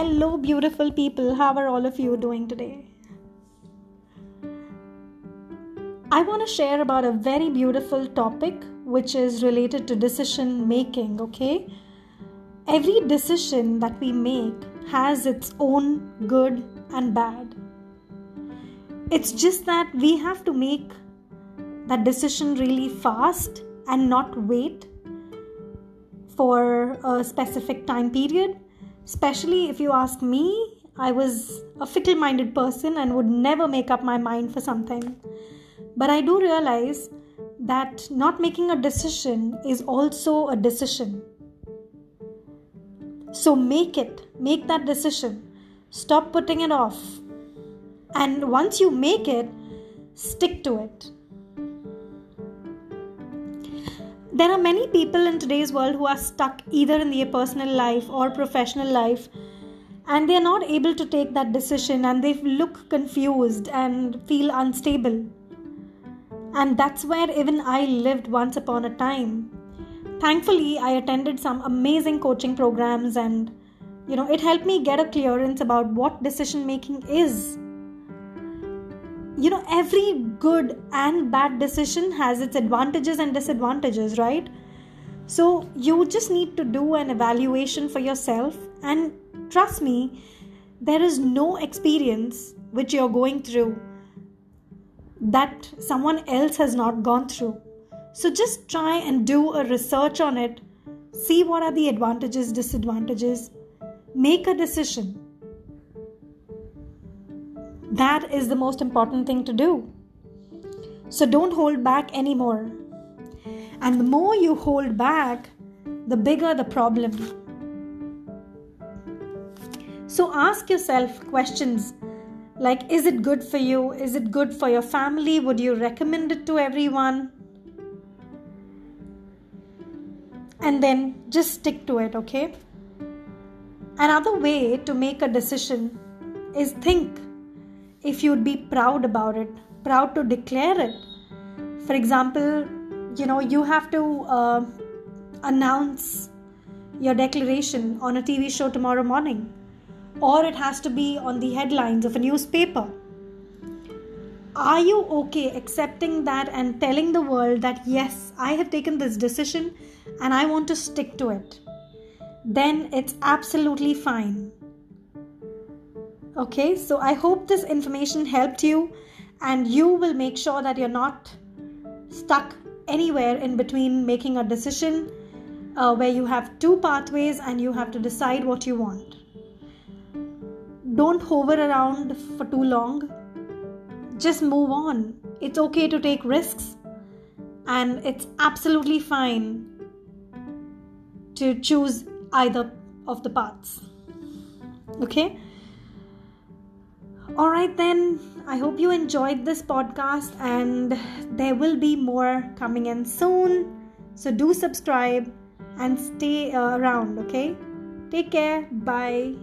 Hello, beautiful people. How are all of you doing today? I want to share about a very beautiful topic which is related to decision making, okay? Every decision that we make has its own good and bad. It's just that we have to make that decision really fast and not wait for a specific time period. Especially if you ask me, I was a fickle minded person and would never make up my mind for something. But I do realize that not making a decision is also a decision. So make it, make that decision. Stop putting it off. And once you make it, stick to it. There are many people in today's world who are stuck either in their personal life or professional life and they are not able to take that decision and they look confused and feel unstable. And that's where even I lived once upon a time. Thankfully, I attended some amazing coaching programs and you know, it helped me get a clearance about what decision making is you know every good and bad decision has its advantages and disadvantages right? So you just need to do an evaluation for yourself and trust me there is no experience which you're going through that someone else has not gone through. So just try and do a research on it see what are the advantages disadvantages make a decision that is the most important thing to do. So don't hold back anymore. And the more you hold back, the bigger the problem. So ask yourself questions like Is it good for you? Is it good for your family? Would you recommend it to everyone? And then just stick to it, okay? Another way to make a decision is think if you'd be proud about it, proud to declare it. For example, you know, you have to uh, announce your declaration on a TV show tomorrow morning, or it has to be on the headlines of a newspaper. Are you okay accepting that and telling the world that yes, I have taken this decision and I want to stick to it? Then it's absolutely fine Okay, so I hope this information helped you and you will make sure that you're not stuck anywhere in between making a decision uh, where you have two pathways and you have to decide what you want. Don't hover around for too long. Just move on. It's okay to take risks and it's absolutely fine to choose either of the paths. Okay? All right, then. I hope you enjoyed this podcast, and there will be more coming in soon. So do subscribe and stay uh, around, okay? Take care. Bye.